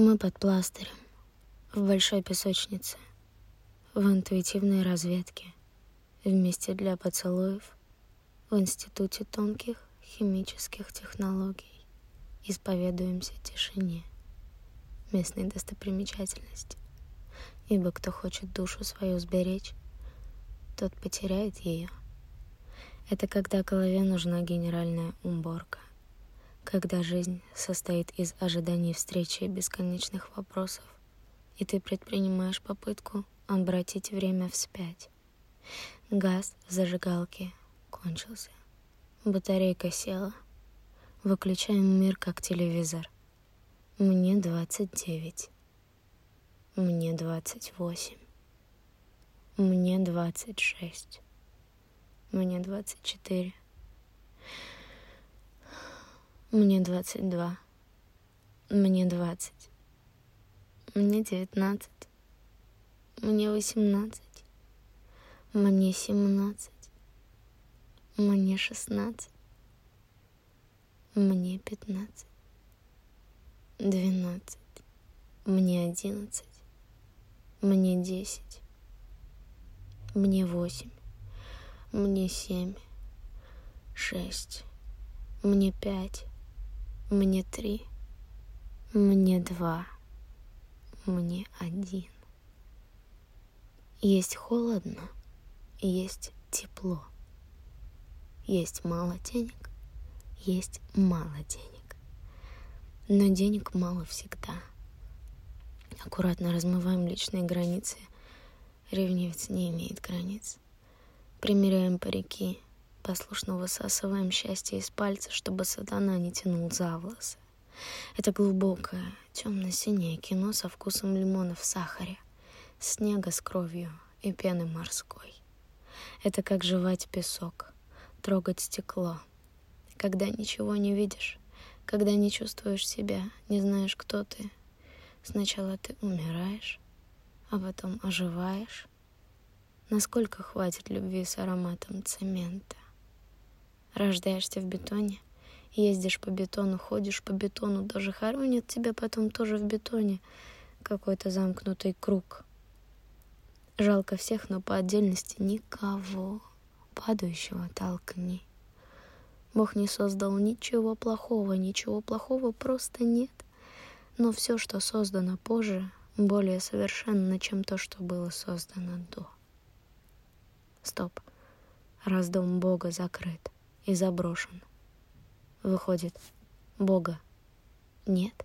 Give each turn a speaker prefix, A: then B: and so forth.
A: Мы под пластырем, в большой песочнице, в интуитивной разведке, вместе для поцелуев, в Институте тонких химических технологий исповедуемся тишине, местной достопримечательности. Ибо кто хочет душу свою сберечь, тот потеряет ее. Это когда голове нужна генеральная уборка когда жизнь состоит из ожиданий встречи и бесконечных вопросов, и ты предпринимаешь попытку обратить время вспять. Газ в зажигалке кончился. Батарейка села. Выключаем мир как телевизор. Мне 29. Мне 28. Мне 26. Мне 24. Мне двадцать два. Мне двадцать. Мне девятнадцать. Мне восемнадцать. Мне семнадцать. Мне шестнадцать. Мне пятнадцать. Двенадцать. Мне одиннадцать. Мне десять. Мне восемь. Мне семь. Шесть. Мне пять. Мне три, мне два, мне один. Есть холодно, есть тепло. Есть мало денег, есть мало денег. Но денег мало всегда. Аккуратно размываем личные границы. Ревнивец не имеет границ. Примеряем парики, послушно высасываем счастье из пальца, чтобы сатана не тянул за волосы. Это глубокое, темно-синее кино со вкусом лимона в сахаре, снега с кровью и пены морской. Это как жевать песок, трогать стекло. Когда ничего не видишь, когда не чувствуешь себя, не знаешь, кто ты. Сначала ты умираешь, а потом оживаешь. Насколько хватит любви с ароматом цемента? Рождаешься в бетоне, ездишь по бетону, ходишь по бетону, даже хоронят тебя потом тоже в бетоне. Какой-то замкнутый круг. Жалко всех, но по отдельности никого. Падающего толкни. Бог не создал ничего плохого, ничего плохого просто нет. Но все, что создано позже, более совершенно, чем то, что было создано до. Стоп. Раз дом Бога закрыт — и заброшен. Выходит, Бога нет.